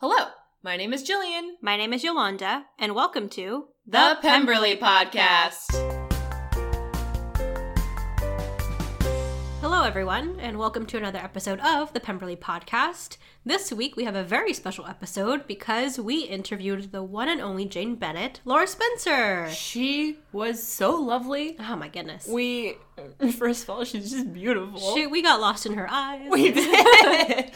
Hello, my name is Jillian. My name is Yolanda, and welcome to The Pemberley Podcast. Hello, everyone, and welcome to another episode of the Pemberley Podcast. This week we have a very special episode because we interviewed the one and only Jane Bennet, Laura Spencer. She was so lovely. Oh my goodness. We, first of all, she's just beautiful. She, we got lost in her eyes. we did.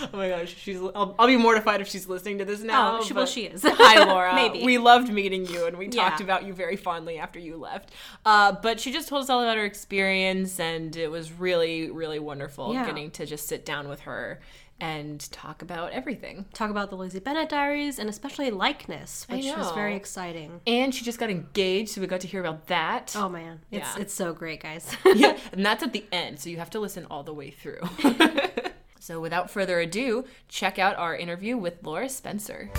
oh my gosh, she's. I'll, I'll be mortified if she's listening to this now. Oh, she, well, she is. Hi, Laura. Maybe. We loved meeting you, and we talked Yeah. about you very fondly after you left. Uh, but she just told us all about her experience, and it was really, really wonderful Yeah. getting to just sit down with her and talk about everything. Talk about the Lizzie Bennet diaries and especially likeness, which was very exciting. And she just got engaged, so we got to hear about that. Oh man, it's Yeah. it's so great, guys. yeah, and that's at the end, so you have to listen all the way through. So without further ado, check out our interview with Laura Spencer.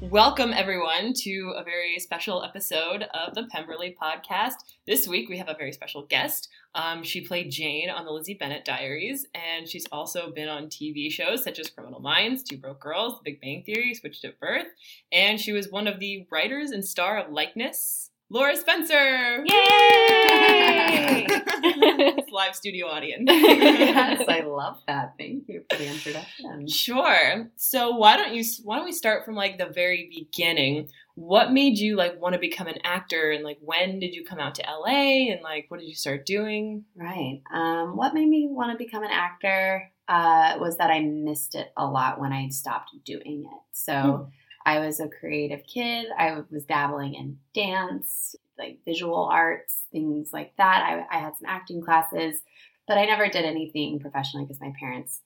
Welcome, everyone, to a very special episode of the Pemberley podcast. This week, we have a very special guest. Um, she played Jane on the Lizzie Bennet Diaries, and she's also been on TV shows such as Criminal Minds, Two Broke Girls, The Big Bang Theory, Switched at Birth, and she was one of the writers and star of Likeness, Laura Spencer. Yay! Live studio audience. yes, I love that. Thank you for the introduction. Sure. So why don't you why don't we start from like the very beginning? What made you like want to become an actor and like when did you come out to LA and like what did you start doing? Right. Um, what made me want to become an actor uh, was that I missed it a lot when I stopped doing it. So Hmm. I was a creative kid. I was dabbling in dance, like visual arts, things like that. I, I had some acting classes, but I never did anything professionally because my parents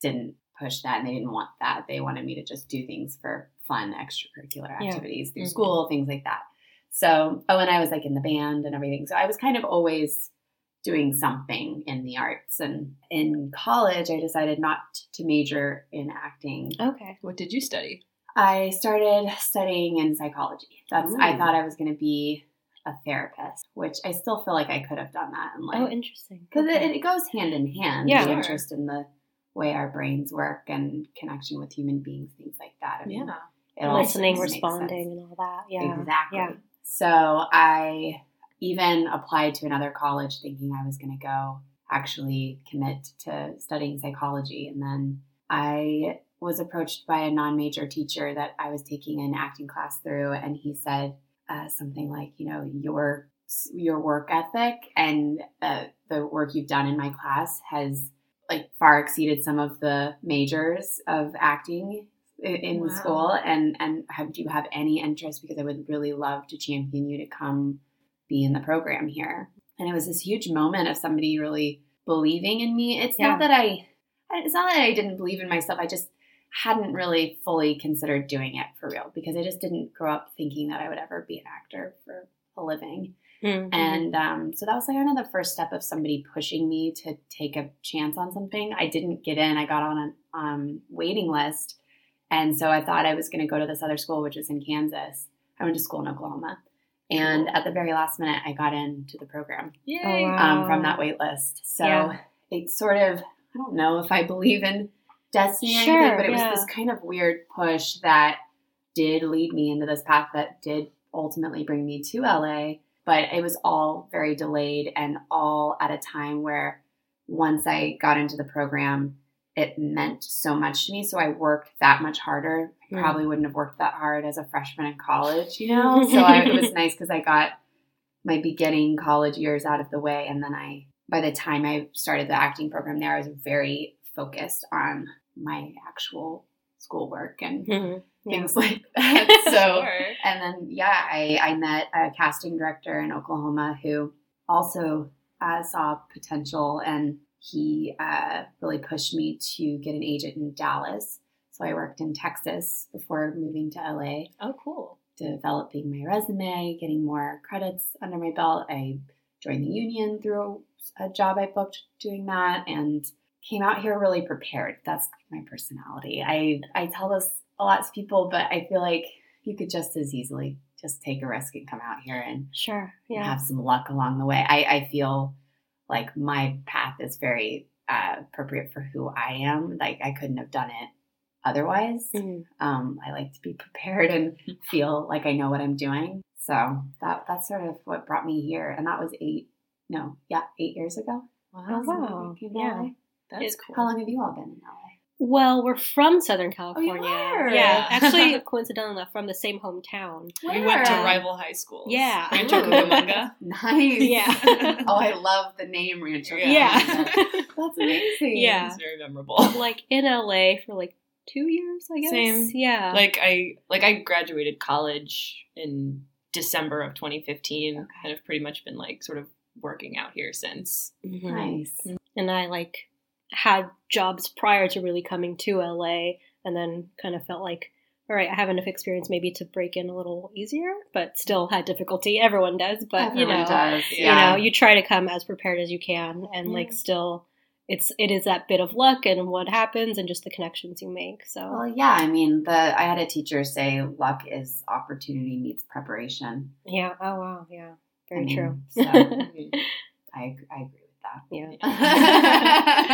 didn't push that and they didn't want that. They wanted me to just do things for fun, extracurricular Yeah. activities through Mhm. school, things like that. So, oh, and I was like in the band and everything. So I was kind of always doing something in the arts. And in college, I decided not to major in acting. okay. What did you study? I started studying in psychology. That's I thought I was going to be a therapist, which I still feel like I could have done that in Oh, interesting. because Okay. it, it goes hand in hand. Yeah. the Sure. interest in the way our brains work and connection with human beings, things like that. I mean, it listening, responding, and all that. Yeah. Exactly. Yeah. So I even applied to another college thinking I was going to go actually commit to studying psychology. And then I was approached by a non major teacher that I was taking an acting class through, and he said uh, something like, you know, your your work ethic and uh, the work you've done in my class has like far exceeded some of the majors of acting in Wow. the school and and have do you have any interest because i would really love to champion you to come be in the program here and it was this huge moment of somebody really believing in me it's Yeah. not that i it's not that i didn't believe in myself i just hadn't really fully considered doing it for real because i just didn't grow up thinking that i would ever be an actor for a living Mhm. and um, so that was like kind of the first step of somebody pushing me to take a chance on something. I didn't get in. I got on a um, waiting list. And so I thought I was going to go to this other school, which was in Kansas. I went to school in Oklahoma. And at the very last minute, I got into the program Yay. Oh, um, from that wait list. So Yeah. it's sort of, I don't know if I believe in destiny or Sure, anything, but it yeah. was this kind of weird push that did lead me into this path that did ultimately bring me to LA. But it was all very delayed and all at a time where once I got into the program, it meant so much to me. So I worked that much harder. I Hmm. probably wouldn't have worked that hard as a freshman in college, you know? so I, it was nice because I got my beginning college years out of the way. And then I, by the time I started the acting program there, I was very focused on my actual schoolwork and Mhm. Yeah. things like that. So, Sure. and then, yeah, I, I met a casting director in Oklahoma who also uh, saw potential and he uh, really pushed me to get an agent in Dallas. So I worked in Texas before moving to LA Oh, cool. developing my resume, getting more credits under my belt. I joined the union through a job I booked doing that and came out here really prepared. That's my personality. I, I tell this a lot to people, but I feel like you could just as easily just take a risk and come out here and Sure. Yeah. have some luck along the way. I, I feel like my path is very uh, appropriate for who I am. Like I couldn't have done it otherwise. Mhm. Um, I like to be prepared and feel like I know what I'm doing. So that that's sort of what brought me here, and that was eight. No, yeah, eight years ago. Oh, wow. I came Yeah. LA. That's It- cool. How long have you all been in LA? Well, we're from Southern California. are? Yeah, actually, coincidentally, enough, from the same hometown. we went to rival high schools. Yeah. Rancho Ooh. Cucamonga. Nice. Yeah. oh, I love the name Rancho. Yeah. Cucamonga. That's amazing. Yeah. It's very memorable. like in LA for like two years, I guess. Same. Yeah. like I like I graduated college in December of 2015 Okay. and have pretty much been like sort of working out here since. Mhm. Nice. and I like had jobs prior to really coming to LA, and then kind of felt like, all right, I have enough experience maybe to break in a little easier, but still had difficulty. Everyone does, but you know, does. you you know, you try to come as prepared as you can, and like still, it's it is that bit of luck and what happens and just the connections you make. So Well, yeah. I mean, the I had a teacher say luck is opportunity meets preparation. yeah, oh wow, yeah, very I mean, true. So I I agree with that. yeah.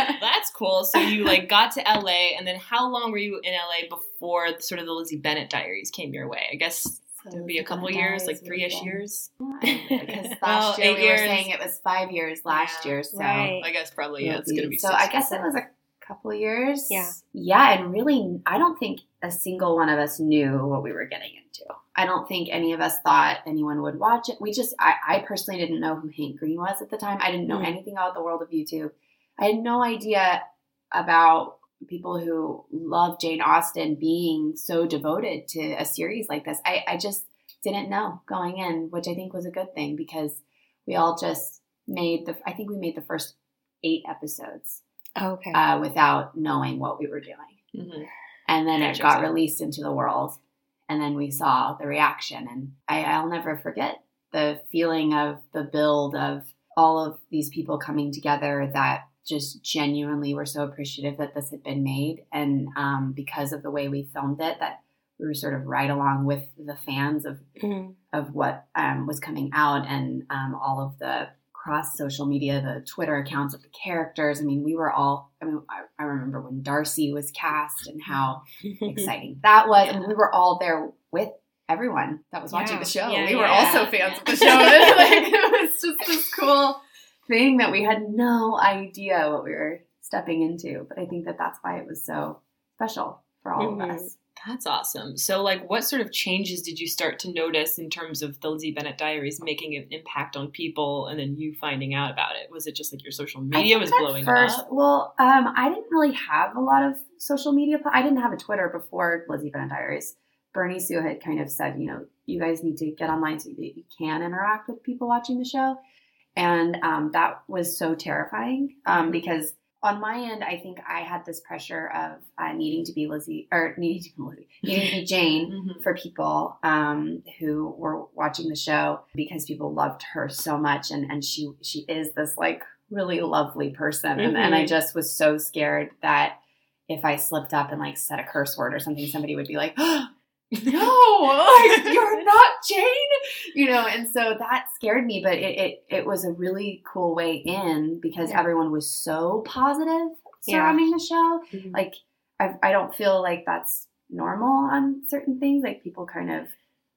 That's cool. So you like got to LA and then how long were you in LA before sort of the Lizzie Bennet diaries came your way? I guess it would be a couple years, like three-ish years. Because last Well, year eight we years. were saying it was five years last Yeah. year, so Right. I guess probably yeah, it's gonna be so. I guess it was a couple years. Yeah. yeah, and really, I don't think a single one of us knew what we were getting into. I don't think any of us thought anyone would watch it. We just, I, I personally didn't know who Hank Green was at the time. I didn't know Mhm. anything about the world of YouTube. I had no idea about people who love Jane Austen being so devoted to a series like this. I, I just didn't know going in, which I think was a good thing because we all just made the, I think we made the first eight episodes okay. uh, without knowing what we were doing. Mhm. And then it got released into the world. And then we saw the reaction. And I, I'll never forget the feeling of the build of all of these people coming together that just genuinely were so appreciative that this had been made. And um, because of the way we filmed it, that we were sort of right along with the fans of Mhm. of what um, was coming out and um, all of the cross social media, the Twitter accounts of the characters. I mean, we were all, I mean, I, I remember when Darcy was cast and how exciting that was. And we were all there with everyone that was watching Yeah. the show. Yeah, we were yeah. also fans of the show. like, it was just this cool thing that we had no idea what we were stepping into. But I think that that's why it was so special for all Mhm. of us. That's awesome. So, like, what sort of changes did you start to notice in terms of the Lizzie Bennet Diaries making an impact on people, and then you finding out about it? Was it just like your social media was blowing first, up? Well, um, I didn't really have a lot of social media. I didn't have a Twitter before Lizzie Bennet Diaries. Bernie Su had kind of said, you know, you guys need to get online so that you can interact with people watching the show, and um, that was so terrifying um, because on my end, I think I had this pressure of uh, needing to be Lizzie or needing to be Lizzie, needing to be Jane Mhm. for people um, who were watching the show because people loved her so much and, and she she is this like really lovely person and, and I Mhm. just was so scared that if I slipped up and like said a curse word or something somebody would be like no like, you're not Jane you know and so that scared me but it, it it was a really cool way in because Yeah. everyone was so positive Yeah. surrounding the show Mhm. like I, I don't feel like that's normal on certain things like people kind of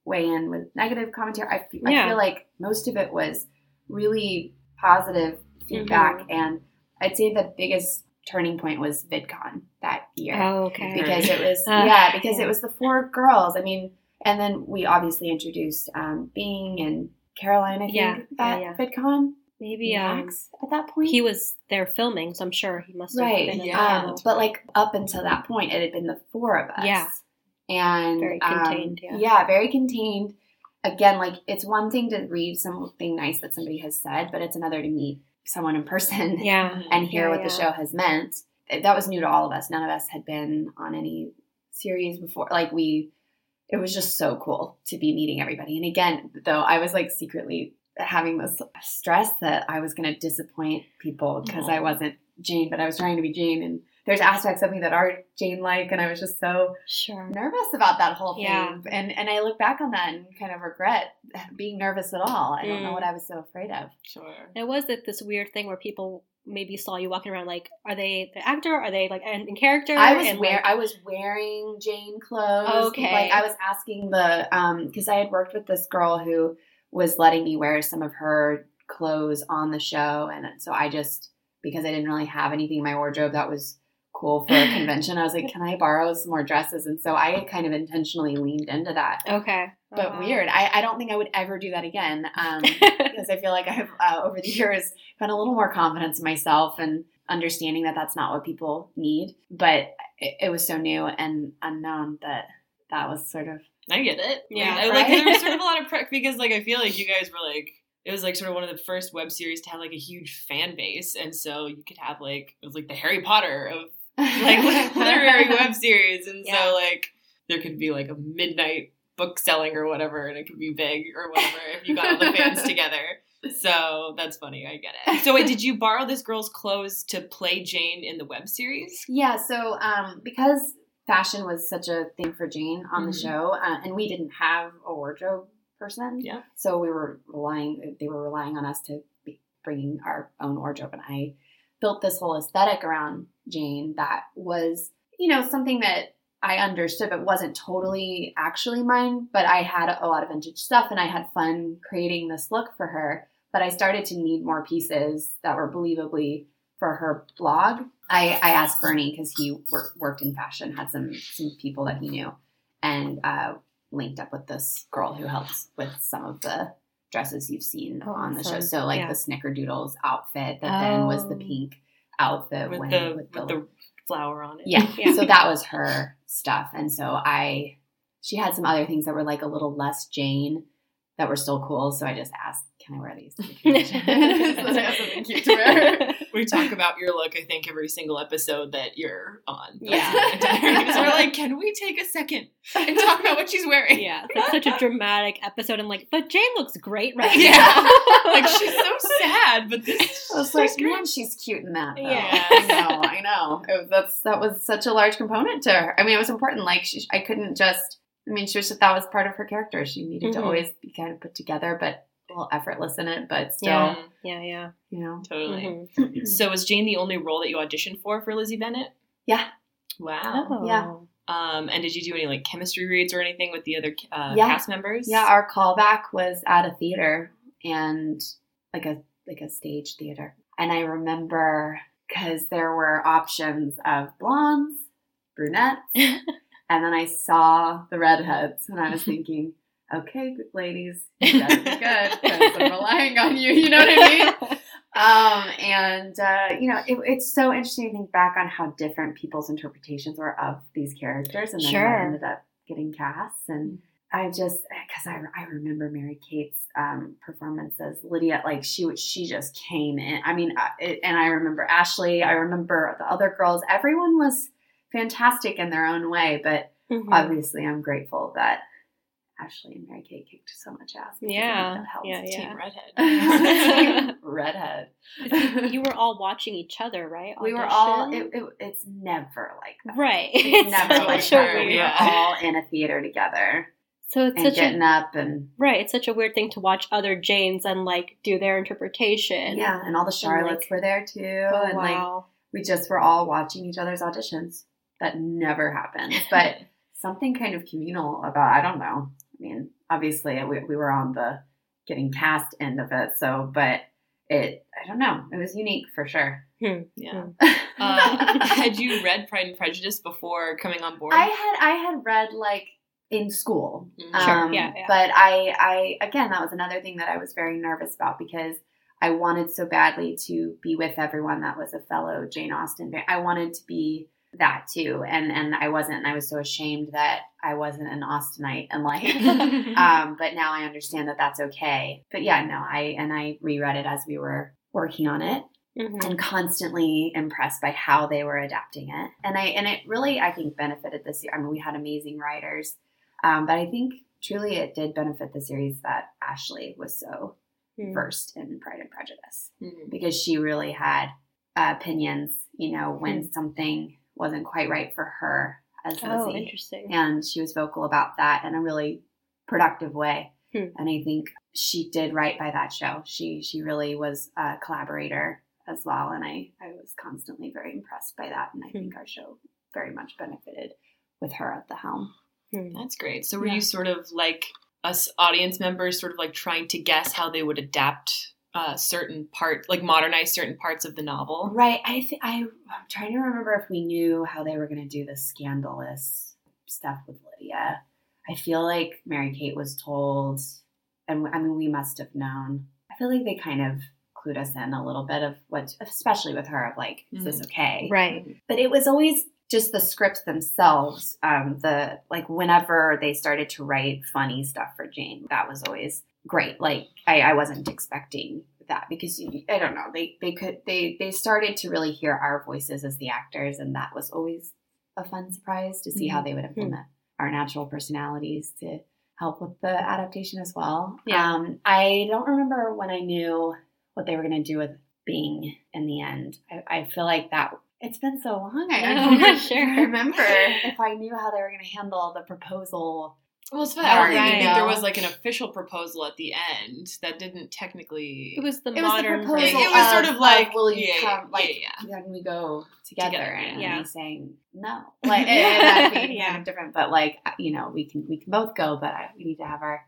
weigh in with negative commentary i, fe- I Yeah. feel like most of it was really positive feedback Mm-hmm. and i'd say the biggest turning point was vidcon that year Oh, okay. because it was Uh, yeah because yeah. it was the four girls i mean and then we obviously introduced um, bing and caroline i think Yeah, at yeah, vidcon Maybe um, Max at that point he was there filming, so I'm sure he must have right been. in yeah. um, but like up until that point it had been the four of us Yeah. and Very um, contained, yeah. very contained again like it's one thing to read something nice that somebody has said but it's another to meet someone in person yeah. and hear Yeah, what yeah. the show has meant. That was new to all of us. None of us had been on any series before. Like we it was just so cool to be meeting everybody. And again though i was like secretly having this stress that i was going to disappoint people because i wasn't jane but i was trying to be jane and there's aspects of me that are jane like and i was just so Sure. nervous about that whole thing Yeah. and and i look back on that and kind of regret being nervous at all i don't know Mm. what i was so afraid of Sure. It was this weird thing where people maybe saw you walking around? Like, are they the actor? Are they like in in character? I was And, wear like- I was wearing Jane clothes. Okay. Like I was asking the um because I had worked with this girl who was letting me wear some of her clothes on the show and so I just because I didn't really have anything in my wardrobe that was cool for a convention, I was like, Can I borrow some more dresses? And so I kind of intentionally leaned into that. okay, But weird. I, I don't think I would ever do that again. Um because I feel like I've uh, over the years got a little more confidence in myself and understanding that that's not what people need. But it, it was so new and unknown that that was sort of I get it. Yeah, I, like there was sort of a lot of prep because like I feel like you guys were like it was like sort of one of the first web series to have like a huge fan base, and so you could have like it was like the Harry Potter of like literary web series, and Yeah. so like there could be like a midnight book selling or whatever, and it could be big or whatever if you got all the fans together. So that's funny. I get it. So wait, did you borrow this girl's clothes to play Jane in the web series? Yeah, so um, because fashion was such a thing for Jane on the Mhm. show, uh, and we didn't have a wardrobe person, Yeah. so we were relying. They were relying on us to be bringing our own wardrobe, and I built this whole aesthetic around Jane that was, you know, something that I understood, but wasn't totally actually mine. But I had a lot of vintage stuff, and I had fun creating this look for her. But I started to need more pieces that were believably for her blog. I, I asked Bernie because he wor- worked in fashion, had some some people that he knew, and uh, linked up with this girl who helps with some of the dresses you've seen Oh, on the show. So like Yeah. the Snickerdoodles outfit that then was the Oh. pink outfit With when- the with with the flower on it. yeah. Yeah. So that was her stuff. And so I, she had some other things that were like a little less Jane that were still cool. So I just asked, can I wear these? to the convention?" so I have something cute to wear. We talk about your look, I think, every single episode that you're on. Yeah. so we're like, can we take a second and talk about what she's wearing? yeah, that's such a dramatic episode. I'm like, but Jane looks great right Yeah. now. like she's so sad, but this I was she's like, great. man, she's cute in that. Though. Yeah. I know, I know. It that's that was such a large component to her. I mean, it was important. Like, she, I couldn't just. I mean, she was that was part of her character. She needed Mhm. to always be kind of put together, but a little effortless in it. But still, Yeah. yeah, yeah. you know, Totally. Mhm. So was Jane the only role that you auditioned for for Lizzie Bennet? Yeah. Wow. Oh. Yeah. Um, and did you do any like chemistry reads or anything with the other uh, Yeah. cast members? Yeah, our callback was at a theater and like a like a stage theater. And I remember because there were options of blondes, brunettes, and then I saw the redheads, and I was thinking, okay, good ladies, you gotta be good because I'm relying on you. You know what I mean? Um, and uh, you know, it, it's so interesting to think back on how different people's interpretations were of these characters, and then Sure. what ended up getting cast. And I just because I, I remember Mary Kate's um, performance as Lydia, like she she just came in. I mean, uh, it, and I remember Ashley. I remember the other girls. Everyone was fantastic in their own way, but Mhm. obviously, I'm grateful that Ashley and Mary Kate kicked so much ass. because Yeah, that helped. yeah, Team yeah. Redhead. Team redhead. you were all watching each other, right? we were all. It, it, it's never like that. right. It's never so like such that. weird. We were all in a theater together So it's and such getting a up and right. It's such a weird thing to watch other Janes and like do their interpretation. yeah, and all the Charlottes like- were there too, Oh, and like we just were all watching each other's auditions. That never happens, but something kind of communal about. I don't know. I mean, obviously we we were on the getting cast end of it, so but it. I don't know. It was unique for sure. yeah. Uh, had you read Pride and Prejudice before coming on board? I had I had read like in school. Mhm. Sure, Um, yeah, yeah. But I I again that was another thing that I was very nervous about because I wanted so badly to be with everyone that was a fellow Jane Austen fan. I wanted to be that too, and and I wasn't. And I was so ashamed that I wasn't an Austenite and like. um, but now I understand that that's okay. But yeah, no, I and I reread it as we were working on it, Mhm. and constantly impressed by how they were adapting it. And I and it really I think benefited this year. I mean, we had amazing writers, um, but I think truly it did benefit the series that Ashley was so Mhm. versed in Pride and Prejudice Mhm. because she really had uh, opinions. You know, when something wasn't quite right for her as Oh, Lizzie, interesting. and she was vocal about that in a really productive way. Hmm. And I think she did right by that show. She she really was a collaborator as well. And I, I was constantly very impressed by that. And I think our show very much benefited with her at the helm. That's great. So were Yeah. you sort of like us audience members, sort of like trying to guess how they would adapt uh, certain part, like modernize certain parts of the novel? Right. I think I, I'm trying to remember if we knew how they were going to do the scandalous stuff with Lydia. I feel like Mary Kate was told, and I mean, we must have known. I feel like they kind of clued us in a little bit of what, especially with her, of like, is this okay? Right. but it was always just the scripts themselves um the like whenever they started to write funny stuff for jane that was always great like i, I wasn't expecting that because you, i don't know they they could they they started to really hear our voices as the actors and that was always a fun surprise to see how they would implement our natural personalities to help with the adaptation as well Yeah. um i don't remember when i knew what they were going to do with Bing in the end. I, I feel like that. It's been so long. I don't sure. remember if I knew how they were going to handle the proposal. Well, it's funny. I don't Right. even think there was like an official proposal at the end that didn't technically. It was the It was the modern proposal. It was sort of like, will you yeah, come? Like, yeah, can we go together? Together, and yeah. he's saying no. Like, and, and that'd be Yeah. kind of different. But like, you know, we can we can both go, but I, we need to have our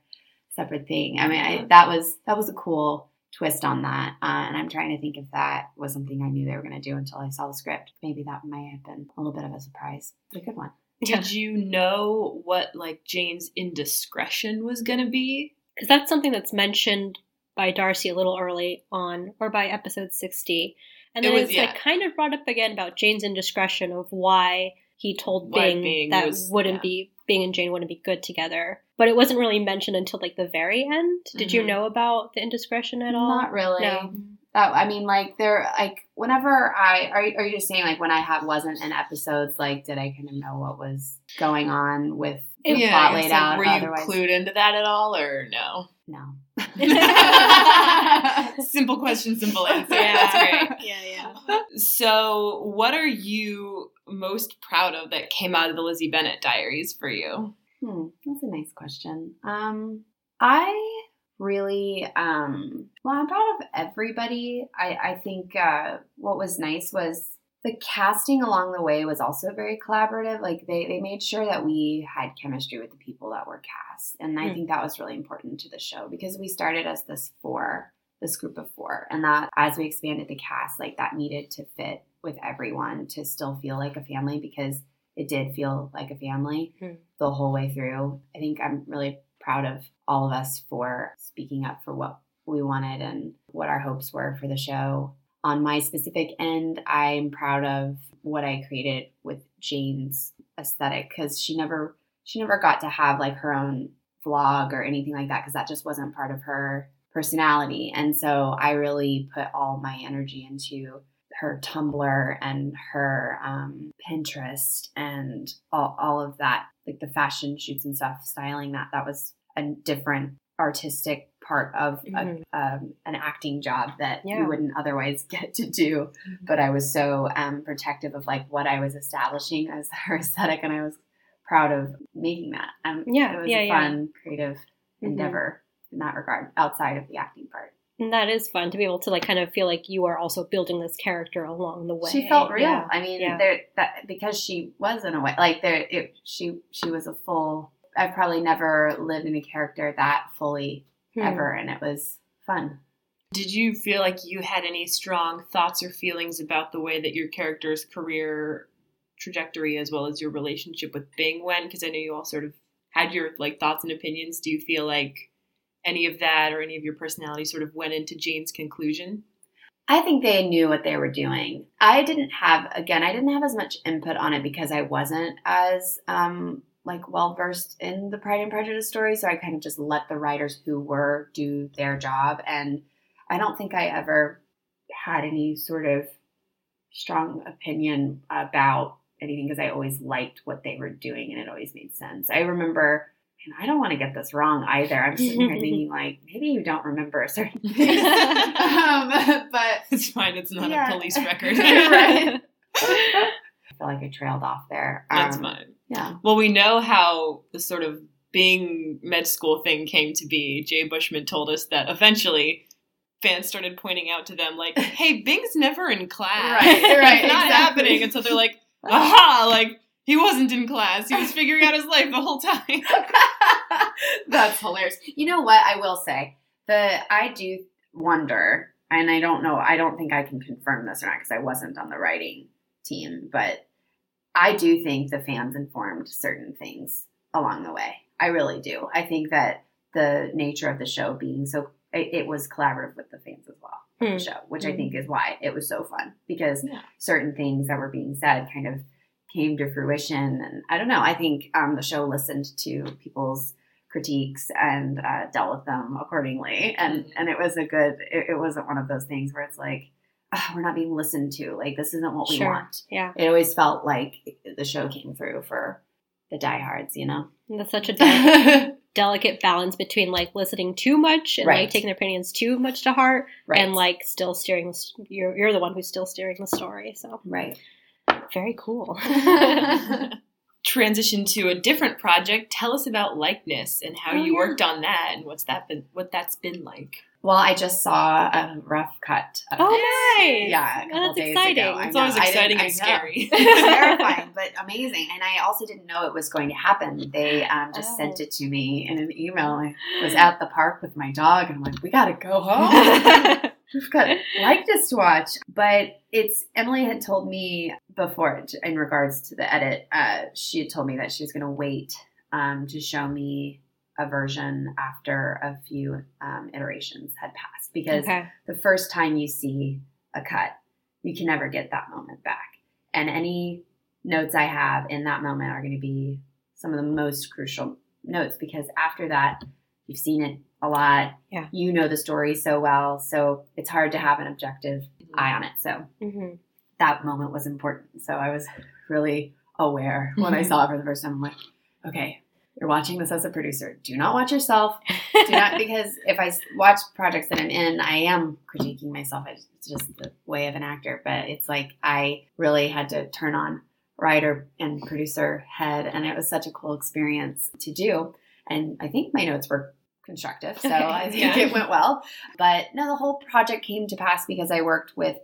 separate thing. I mean, I, that was that was a cool twist on that. Uh, and I'm trying to think if that was something I knew they were going to do until I saw the script. Maybe that might have been a little bit of a surprise. But a good one. Yeah. Did you know what like Jane's indiscretion was gonna be? because that's something that's mentioned by Darcy a little early on, or by episode sixty, and It then was- it's yeah. like kind of brought up again about Jane's indiscretion of why he told Why Bing, Bing that was- wouldn't yeah. be Bing and Jane wouldn't be good together. But it wasn't really mentioned until like the very end. Did you Mhm. know about the indiscretion at all? Not really. No. That I mean, like there, like whenever I are, you- are you just saying like when I have wasn't in episodes, like did I kind of know what was going on with the Yeah, plot laid guess, out? Were you otherwise, clued into that at all, or no? no. simple question, simple answer. Yeah. That's great. Yeah, yeah. So, what are you most proud of that came out of the Lizzie Bennet diaries for you? Hmm, that's a nice question. Um, I really, um, well, I'm proud of everybody. I, I think uh, what was nice was the casting along the way was also very collaborative. Like they, they made sure that we had chemistry with the people that were cast. And I Hmm. think that was really important to the show because we started as this four, this group of four. And that as we expanded the cast, like that needed to fit with everyone to still feel like a family because it did feel like a family Hmm. the whole way through. I think I'm really proud of all of us for speaking up for what we wanted and what our hopes were for the show. On my specific end, I'm proud of what I created with Jane's aesthetic because she never she never got to have like her own vlog or anything like that because that just wasn't part of her personality. And so I really put all my energy into her Tumblr and her um, Pinterest and all, all of that, like the fashion shoots and stuff, styling that. That was a different artistic part of Mhm. a, um, an acting job that Yeah. you wouldn't otherwise get to do. But I was so um, protective of like what I was establishing as her aesthetic, and I was proud of making that. Um, Yeah, it was yeah, a yeah. fun, creative Mhm. endeavor in that regard, outside of the acting part. And that is fun to be able to like kind of feel like you are also building this character along the way. She felt real. Yeah. I mean, Yeah. there that because she was in a way like there. It, she she was a full. I've probably never lived in a character that fully Hmm. ever, and it was fun. Did you feel like you had any strong thoughts or feelings about the way that your character's career trajectory as well as your relationship with Bing went? Because I know you all sort of had your like thoughts and opinions. Do you feel like any of that or any of your personality sort of went into Jane's conclusion? I think they knew what they were doing. I didn't have again. I didn't have as much input on it because I wasn't as um, like well versed in the Pride and Prejudice story. So I kind of just let the writers who were do their job, and I don't think I ever had any sort of strong opinion about anything because I always liked what they were doing and it always made sense. I remember. And I don't want to get this wrong either. I'm sitting here thinking like maybe you don't remember certain things, um, but It's fine. It's not Yeah. a police record. right. I feel like I trailed off there. That's Um, fine. Yeah. Well, we know how the sort of Bing med school thing came to be. Jay Bushman told us that eventually fans started pointing out to them, like, "Hey, Bing's never in class. Right, right, it's not exactly. happening." And so they're like, "Aha!" Like he wasn't in class. He was figuring out his life the whole time. That's hilarious. You know what? I will say that I do wonder, and I don't know, I don't think I can confirm this or not because I wasn't on the writing team, but I do think the fans informed certain things along the way. I really do. I think that the nature of the show being so, it, it was collaborative with the fans as well. Hmm. The show, which I think is why it was so fun because Yeah. certain things that were being said kind of came to fruition. And I don't know, I think um, the show listened to people's critiques and uh, dealt with them accordingly. And and it was a good. It, it wasn't one of those things where it's like, "Ah, we're not being listened to. Like this isn't what we Sure. want. Yeah. It always felt like the show came through for the diehards. You know. And That's such a delicate, delicate balance between like listening too much and Right. like taking their opinions too much to heart right. and like still steering the, you're, you're the one who's still steering the story. So right. very cool. Transition to a different project. Tell us about likeness and how Oh, you yeah. worked on that and what's that been what that's been like. Well, I just saw a rough cut. Of Oh, it. nice. Yeah, a couple that's days exciting. ago. It's always exciting and scary. Terrifying, but amazing. And I also didn't know it was going to happen. They um, just Oh. sent it to me in an email. I was at the park with my dog, and I'm like, we got to go home. We've got likeness to watch. But it's Emily had told me before in regards to the edit. Uh, she had told me that she was going to wait um, to show me a version after a few um, iterations had passed because okay. the first time you see a cut, you can never get that moment back. And any notes I have in that moment are going to be some of the most crucial notes because after that, you've seen it a lot. Yeah. You know the story so well. So it's hard to have an objective eye on it. So hmm that moment was important. So I was really aware when I saw it for the first time. I'm like, okay, you're watching this as a producer. Do not watch yourself. Do not because if I watch projects that I'm in, I am critiquing myself. It's just the way of an actor. But it's like I really had to turn on writer and producer head, and it was such a cool experience to do. And I think my notes were constructive, so I think Yeah. it went well. But no, the whole project came to pass because I worked with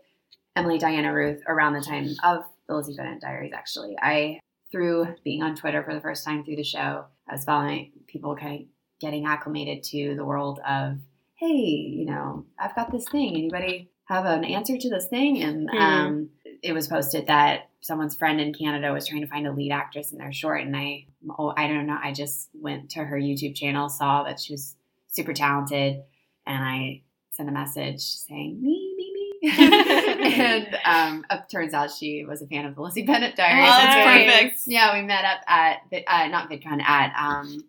Emily Diana Ruth around the time of the Lizzie Bennet Diaries. Actually, I through being on Twitter for the first time through the show, I was following people kind of getting acclimated to the world of, hey, you know, I've got this thing. Anybody have an answer to this thing? And Hmm. um, it was posted that someone's friend in Canada was trying to find a lead actress in their short, and I, oh, I don't know, I just went to her YouTube channel, saw that she was super talented, and I sent a message saying me, me, me, and um, it turns out she was a fan of the Lizzie Bennet Diaries. Oh, that's perfect. yeah, we met up at uh, not VidCon at um,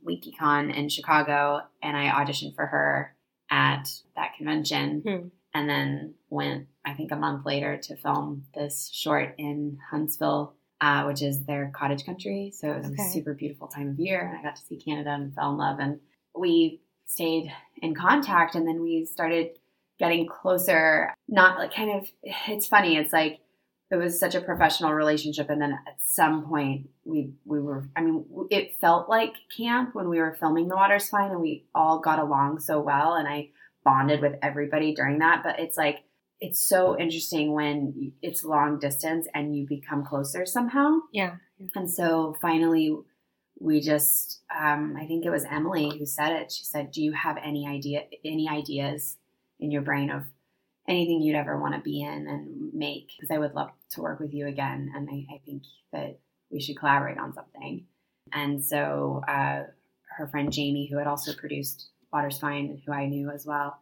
in Chicago, and I auditioned for her at that convention, Hmm. And then went I think a month later to film this short in Huntsville, uh, which is their cottage country. So it was Okay. a super beautiful time of year, and I got to see Canada and fell in love, and we stayed in contact, and then we started getting closer. Not like kind of. It's funny. It's like it was such a professional relationship and then at some point we we were i mean it felt like camp when we were filming the water's fine and we all got along so well and i bonded with everybody during that but it's like it's so interesting when it's long distance and you become closer somehow Yeah. and so finally we just um, i think it was emily who said it she said do you have any idea any ideas in your brain of anything you'd ever want to be in and make because I would love to work with you again. And I, I think that we should collaborate on something. And so uh, her friend Jamie, who had also produced Water's Fine, who I knew as well,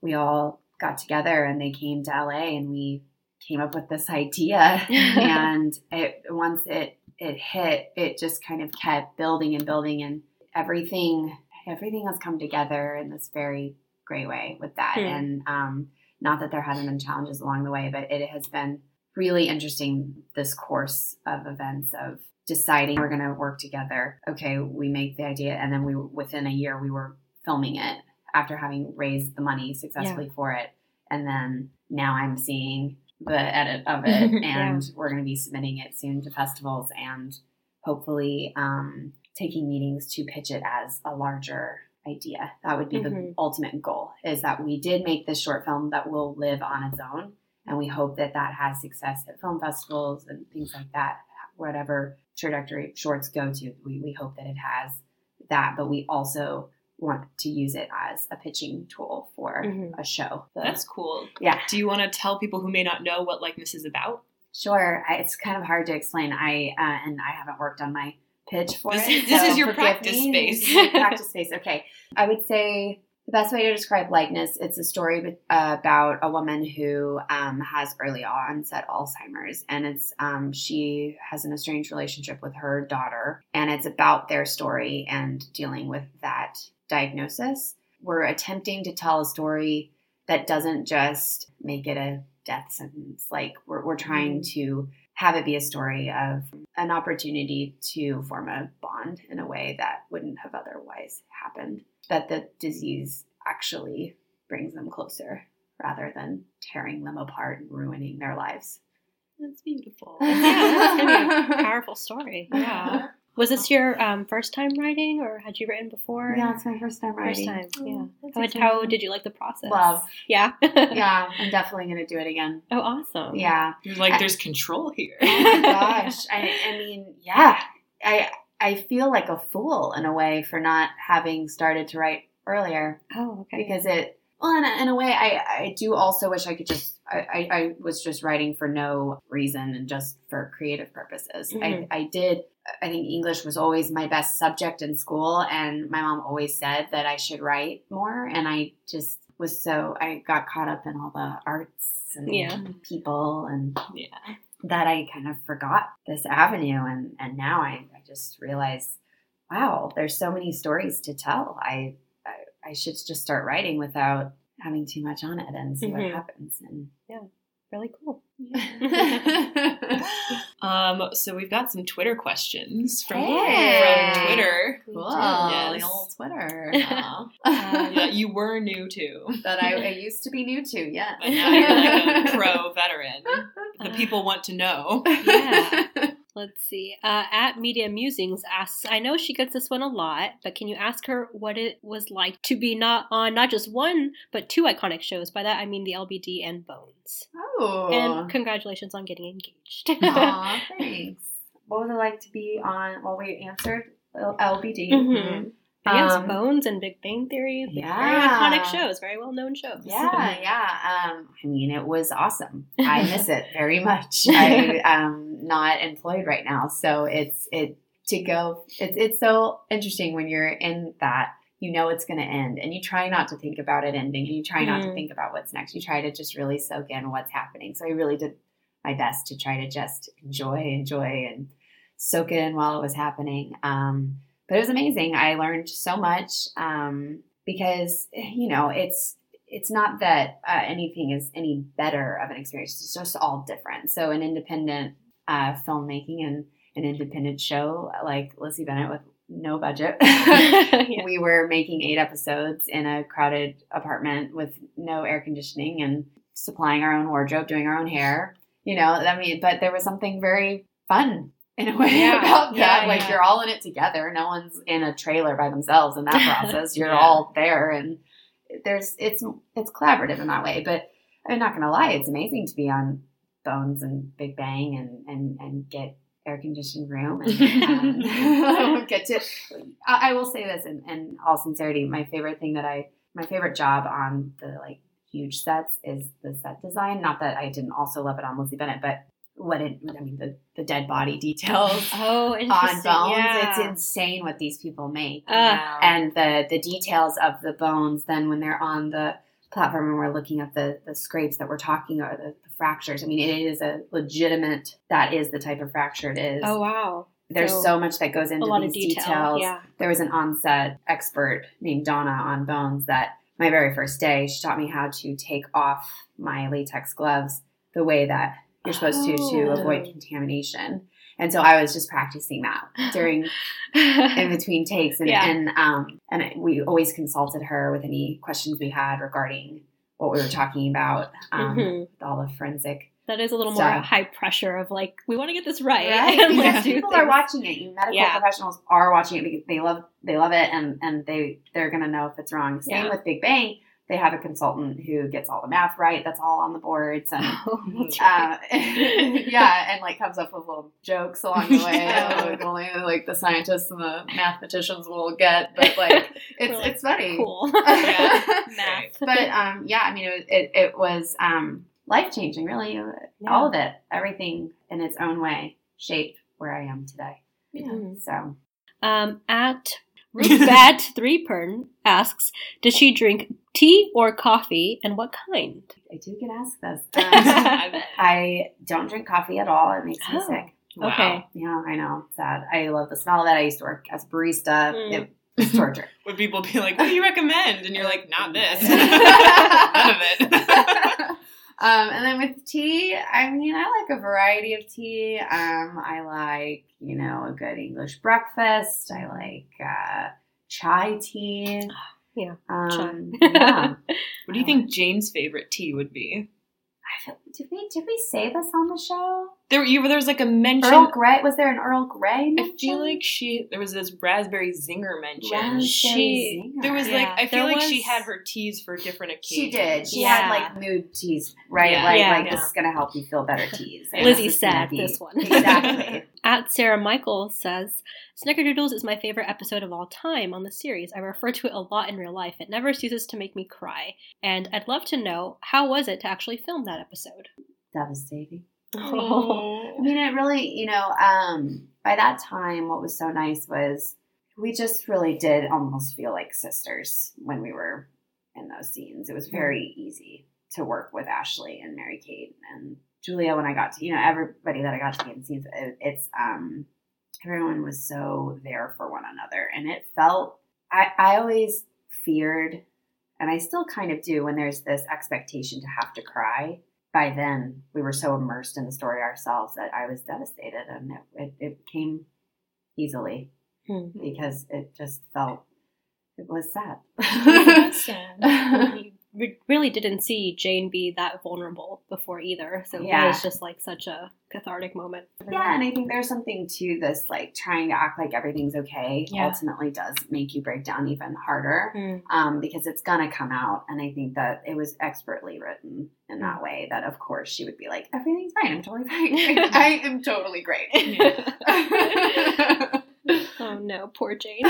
we all got together and they came to LA and we came up with this idea. and it, once it it hit, it just kind of kept building and building and everything everything has come together in this very great way with that. Hmm. And um, not that there hadn't been challenges along the way, but it has been really interesting this course of events of deciding we're going to work together. Okay, we make the idea, and then we within a year we were filming it after having raised the money successfully for it, and then now I'm seeing the edit of it, and we're going to be submitting it soon to festivals and hopefully um, taking meetings to pitch it as a larger idea. That would be the Mhm. ultimate goal is that we did make this short film that will live on its own. And we hope that that has success at film festivals and things like that, whatever trajectory shorts go to. We, we hope that it has that, but we also want to use it as a pitching tool for Mhm. a show. That's cool. yeah. Do you want to tell people who may not know what likeness is about? Sure, I, it's kind of hard to explain. I uh, and I haven't worked on my pitch for This it. is- this so is your practice me. space. This is my practice space. Okay, I would say the best way to describe likeness. It's a story about a woman who um, has early onset Alzheimer's, and it's um, she has an estranged relationship with her daughter, and it's about their story and dealing with that diagnosis. We're attempting to tell a story that doesn't just make it a death sentence. Like we're, we're trying to have it be a story of an opportunity to form a bond in a way that wouldn't have otherwise happened. That the disease actually brings them closer rather than tearing them apart and ruining their lives. That's beautiful. yeah, that's gonna be a powerful story. Yeah. Was this your um, first time writing, or had you written before? Yeah, it's my first time writing. First time. Yeah. That's How, exciting. how did you like the process? Love. Yeah. Yeah, I'm definitely going to do it again. oh, awesome. Yeah. You're like, there's control here. Oh my gosh. I, I mean, yeah. I I feel like a fool in a way for not having started to write earlier Oh, okay. because it well in a, in a way I, I do also wish I could just I, I, was just writing for no reason and just for creative purposes. Mhm. I, I did I think English was always my best subject in school and my mom always said that I should write more and I just was so I got caught up in all the arts and Yeah. people and yeah. that I kind of forgot this avenue and and now I, I just realize wow there's so many stories to tell I, I I should just start writing without having too much on it and see Mhm. what happens and yeah, Really cool. um, so we've got some Twitter questions from, Hey. from Twitter. cool Yes. the old Twitter Aw. Um, yeah, you were new to. that I, I used to be new to yes but now you're like a pro veteran. The people want to know. Yeah. Let's see. Uh, at Media Musings asks, I know she gets this one a lot, but can you ask her what it was like to be not on not just one, but two iconic shows? By that I mean the LBD and Bones. oh And congratulations on getting engaged. Aw, thanks what was it like to be on well we answered LBD Mhm. But Um, Bones and Big Bang Theory. Very Yeah. iconic shows, very well known shows. Yeah, yeah. Um, I mean, it was awesome. I miss it very much. I am not employed right now, so it's it to go. It's it's so interesting when you're in that. You know it's going to end, and you try not to think about it ending. You try not to Mhm. think about what's next. You try to just really soak in what's happening. So I really did my best to try to just enjoy, enjoy, and soak it in while it was happening. Um, but it was amazing. I learned so much um, because you know it's it's not that uh, anything is any better of an experience. It's just all different. So an independent uh, filmmaking and an independent show like Lizzie Bennet with no budget. Yeah. We were making eight episodes in a crowded apartment with no air conditioning and supplying our own wardrobe, doing our own hair. You know, I mean, but there was something very fun in a way Yeah. about that. Yeah, like yeah. you're all in it together. No one's in a trailer by themselves in that process. You're all there and there's it's it's collaborative in that way. But I'm not gonna lie, it's amazing to be on Bones and Big Bang and and and get air conditioned room and um, get to. I, I will say this in, in all sincerity, my favorite thing that I my favorite job on the like huge sets is the set design. Not that I didn't also love it on Lizzie Bennet, but what it I mean the the dead body details Oh, on bones. yeah. It's insane what these people make Uh, and the the details of the bones then when they're on the platform and we're looking at the the scrapes that we're talking or the, the fractures i mean it is a legitimate that is the type of fracture it is oh, wow. there's so so, much that goes into these detail. details Yeah. there was an onset expert named donna on bones that my very first day she taught me how to take off my latex gloves the way that you're supposed to to Oh. avoid contamination and so i was just practicing that during in between takes and Yeah. and um and we always consulted her with any questions we had regarding what we were talking about um Mhm. with all the forensic That is a little So- more high pressure of like, we want to get this right. Right? and let's Because do people are watching it. You medical Yeah. professionals are watching it because they love they love it and and they they're gonna know if it's wrong. Same Yeah. with Big Bang. They have a consultant who gets all the math right. That's all on the boards and. Oh, that's right. Uh, yeah, and like comes up with little jokes along the way. Oh. like only like the scientists and the mathematicians will get, but like it's like, it's funny. cool. Yeah. Math. but um, yeah, I mean, it was, it, it was um, life changing, really. All of it, everything in its own way, shaped where I am today. Mhm. So, Um, at Rubat Three Pern asks, does she drink tea or coffee, and what kind? I do get asked this. I Um. I don't drink coffee at all. It makes me Oh. sick. Wow. Okay. Yeah, I know. It's sad. I love the smell of it. I used to work as a barista. Mm. It was torture. Would people be like, "What do you recommend?" And you're like, "Not this. None of it." Um, and then with tea, I mean, I like a variety of tea. Um, I like, you know, a good English breakfast. I like uh, chai tea. Yeah, Um, chai. yeah. what do you think Jane's favorite tea would be? I feel, did we did we say this on the show? There, you there was like a mention. Earl Grey was there an Earl Grey? I feel like she there was this raspberry zinger mention. Raspberry She- Zinger. There was like Yeah, I feel there like she had her teas for different occasions. She did. She Yeah. had like mood teas, right? Yeah. Like, Yeah. like this is gonna help you feel better teas. And Lizzie this is gonna said this one. exactly. At Sarah Michael says, Snickerdoodles is my favorite episode of all time on the series. I refer to it a lot in real life. It never ceases to make me cry. And I'd love to know how was it to actually film that episode? Devastating. Oh. I mean, it really, you know, um, by that time, what was so nice was we just really did almost feel like sisters when we were in those scenes. It was very easy to work with Ashley and Mary Kate and Julia when I got to, you know, everybody that I got to be in scenes. It, it's, um, everyone was so there for one another. And it felt, I, I always feared, and I still kind of do when there's this expectation to have to cry by then we were so immersed in the story ourselves that I was devastated and it, it, it came easily Hmm. because it just felt it was sad. Sad. We really didn't see Jane be that vulnerable before either. So Yeah. it was just like such a cathartic moment. yeah, and I think there's something to this like trying to act like everything's okay Yeah. ultimately does make you break down even harder. Hmm. Um, because it's gonna come out, and I think that it was expertly written in that way. That of course she would be like, "Everything's fine. I'm totally fine. I am totally great." oh no, poor Jane.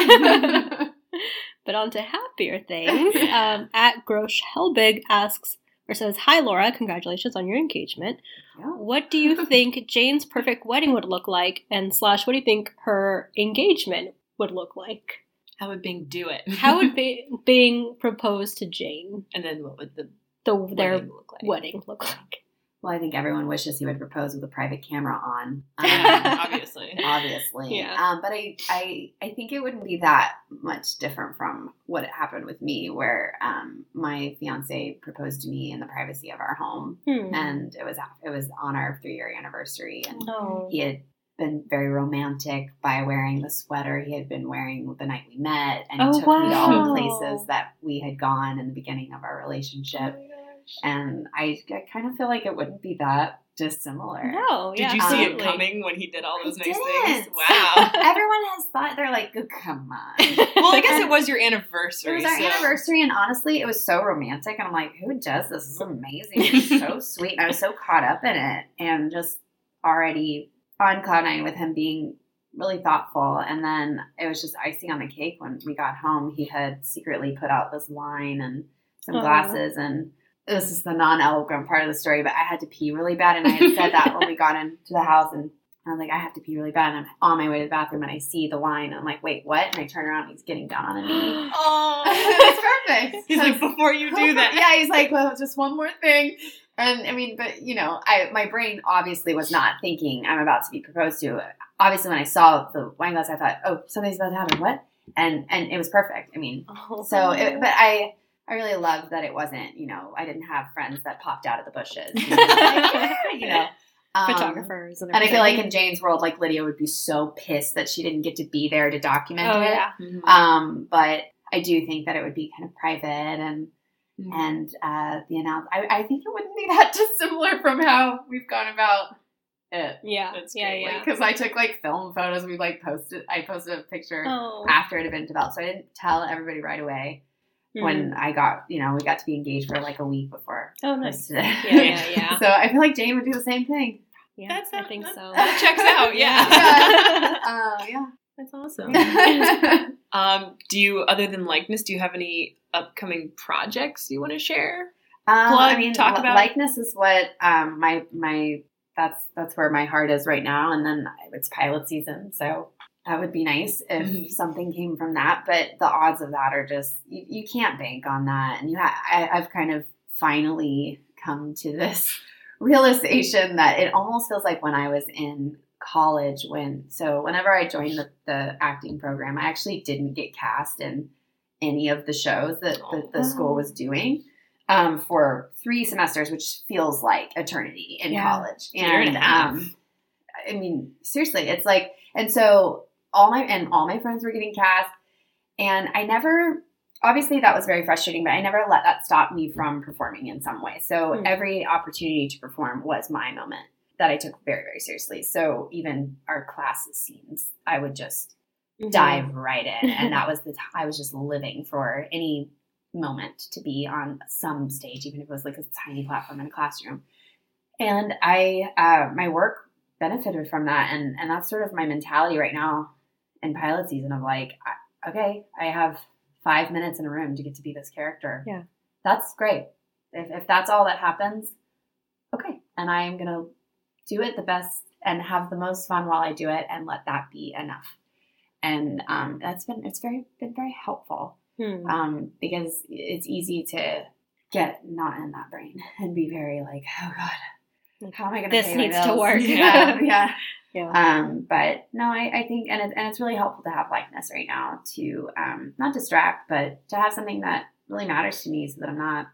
But on to happier things. Um, at Grosh Helbig asks or says, "Hi Laura, congratulations on your engagement. Yeah. What do you think Jane's perfect wedding would look like? And slash, what do you think her engagement would look like? How would Bing do it? How would Bing, being proposed to Jane, and then what would the the their wedding look like? wedding look like? Well, I think everyone wishes he would propose with a private camera on. Um, obviously. obviously. Yeah. Um, but I, I, I think it wouldn't be that much different from what happened with me, where um, my fiance proposed to me in the privacy of our home, Hmm. and it was it was on our three year anniversary, and Oh. he had been very romantic by wearing the sweater he had been wearing the night we met, and Oh, took me to all the places that we had gone in the beginning of our relationship. And I, I kind of feel like it wouldn't be that dissimilar. No, yeah, Did you see it coming when he did all those I nice didn't. things? Wow. Everyone has thought they're like, oh, come on. well, I guess it was your anniversary. It was our so- anniversary, and honestly, it was so romantic. And I'm like, who does this? This is amazing. It's so sweet. And I was so caught up in it and just already on cloud nine with him being really thoughtful. And then it was just icing on the cake when we got home. He had secretly put out this wine and some Aw. glasses. And this is the non eloquent part of the story, but I had to pee really bad. And I had said that when we got into the house. And I was like, I have to pee really bad. And I'm on my way to the bathroom and I see the wine. And I'm like, wait, what? And I turn around and he's getting down on a knee. Oh, It's perfect. He's like, before you do that. yeah, he's like, well, just one more thing. And I mean, but you know, I my brain obviously was not thinking I'm about to be proposed to. Obviously, when I saw the wine glass, I thought, oh, something's about to happen. What? And and it was perfect. I mean, Oh. so it, but I I really loved that it wasn't. You know, I didn't have friends that popped out of the bushes. You know, like, yeah, you know. Um, photographers and and I feel like in Jane's world, like Lydia would be so pissed that she didn't get to be there to document oh it. yeah, Mhm. Um, but I do think that it would be kind of private and Mhm. and uh, the announce. I, I think it wouldn't be that dissimilar from how we've gone about it. Yeah. That's yeah, great. yeah. Because I took like film photos. We like posted. I posted a picture Oh. after it had been developed, so I didn't tell everybody right away when I got. You know, we got to be engaged for like a week before. Oh, nice. posted it. Yeah, yeah, yeah. so I feel like Jane would do the same thing. Yeah, That's I think that- so. that checks out, yeah. Uh, yeah. That's awesome. um, do you, other than likeness, do you have any upcoming projects you want to share? Um, Plug, I mean, talk li- about- likeness is what um, my my that's that's where my heart is right now, and then it's pilot season, so that would be nice if Mhm. something came from that. But the odds of that are just you, you can't bank on that, and you ha- I, I've kind of finally come to this realization that it almost feels like when I was in college when so whenever I joined the, the acting program, I actually didn't get cast in any of the shows that the, the school was doing um, for three semesters, which feels like eternity in Yeah. college. And um, I mean, seriously, it's like, and so all my and all my friends were getting cast, and I never. Obviously, that was very frustrating, but I never let that stop me from performing in some way. So Hmm. every opportunity to perform was my moment that I took very, very seriously. So even our class scenes, I would just Mhm. dive right in and that was the t- i was just living for any moment to be on some stage even if it was like a tiny platform in a classroom and i uh, my work benefited from that and and that's sort of my mentality right now in pilot season of like okay i have five minutes in a room to get to be this character. Yeah. that's great. If, if that's all that happens okay. And i am gonna do it the best and have the most fun while i do it and let that be enough. And um, that's been it's very been very helpful. Hmm. um, because it's easy to get not in that brain and be very like oh god. How am I going to This needs to work. yeah yeah Yeah. um, but no I, I think and, it, and it's really helpful to have likeness right now to um, not distract but to have something that really matters to me so that I'm not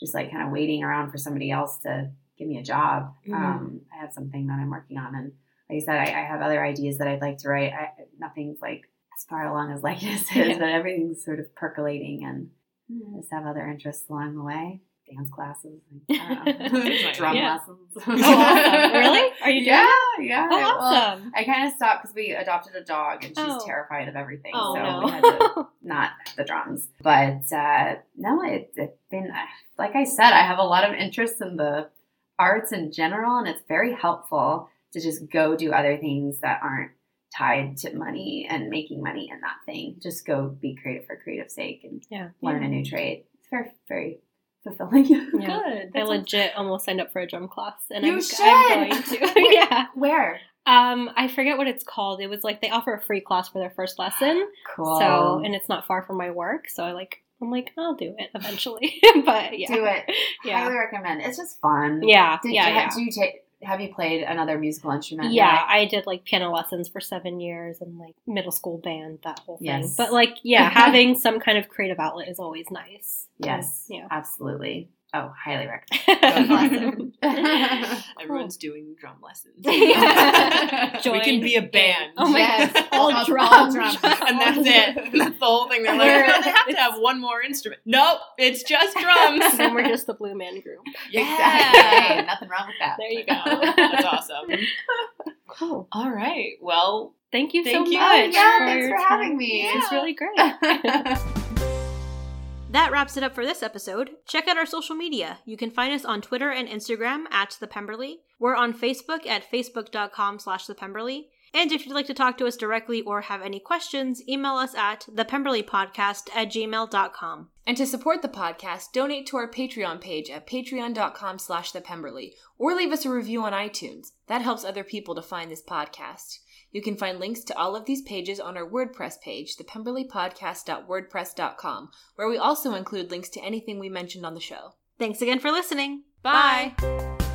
just like kind of waiting around for somebody else to give me a job Mhm. um, I have something that I'm working on and like I said, I, I have other ideas that I'd like to write. I, nothing's like as far along as likeness is, Yeah. but everything's sort of percolating and I just have other interests along the way. Dance classes, and, I drum Yeah. lessons. Oh, awesome. Really? Are you doing Yeah, it? yeah. Oh, Well, awesome. I kind of stopped because we adopted a dog and she's Oh. terrified of everything. Oh, so no. we had to not the drums. But uh, no, it, it's been, like I said, I have a lot of interest in the arts in general, and it's very helpful to just go do other things that aren't tied to money and making money in that thing. Just go be creative for creative sake and Yeah. learn a new trade. It's very, very fulfilling. Yeah. Good. I That's legit almost signed up for a drum class, and You I'm, should. I'm going to. yeah. Where? Um, I forget what it's called. It was like they offer a free class for their first lesson. Cool. So, and it's not far from my work, so I like. I'm like, I'll do it eventually. but yeah, do it. Yeah. Highly recommend. It's just fun. Yeah, Did, yeah, ha- yeah. Do you take? Have you played another musical instrument? Yeah, yet? I did like piano lessons for seven years and like middle school band, that whole thing. Yes. But like, yeah, having some kind of creative outlet is always nice. Yes. Yeah. Absolutely. Oh, highly recommend. Everyone's doing drum lessons. Join we can be a band. Oh my Yes. god, all, All- drums. all drums. and that's it. That's the whole thing. They're like, We're- oh, they have to have one more instrument. Nope, it's just drums. And then we're just the Blue Man Group. Exactly. Hey, nothing wrong with that. There you go. That's awesome. Cool. All right. Well, Thank you so you. much. Oh, yeah, for thanks for having time. me. This is really great. That wraps it up for this episode. Check out our social media. You can find us on Twitter and Instagram at The Pemberley. We're on Facebook at facebook.com slash The Pemberley. And if you'd like to talk to us directly or have any questions, email us at thepemberleypodcast at gmail.com. And to support the podcast, donate to our Patreon page at patreon.com slash thepemberley, or leave us a review on iTunes. That helps other people to find this podcast. You can find links to all of these pages on our WordPress page, thepemberleypodcast.wordpress.com, where we also include links to anything we mentioned on the show. Thanks again for listening. Bye. Bye.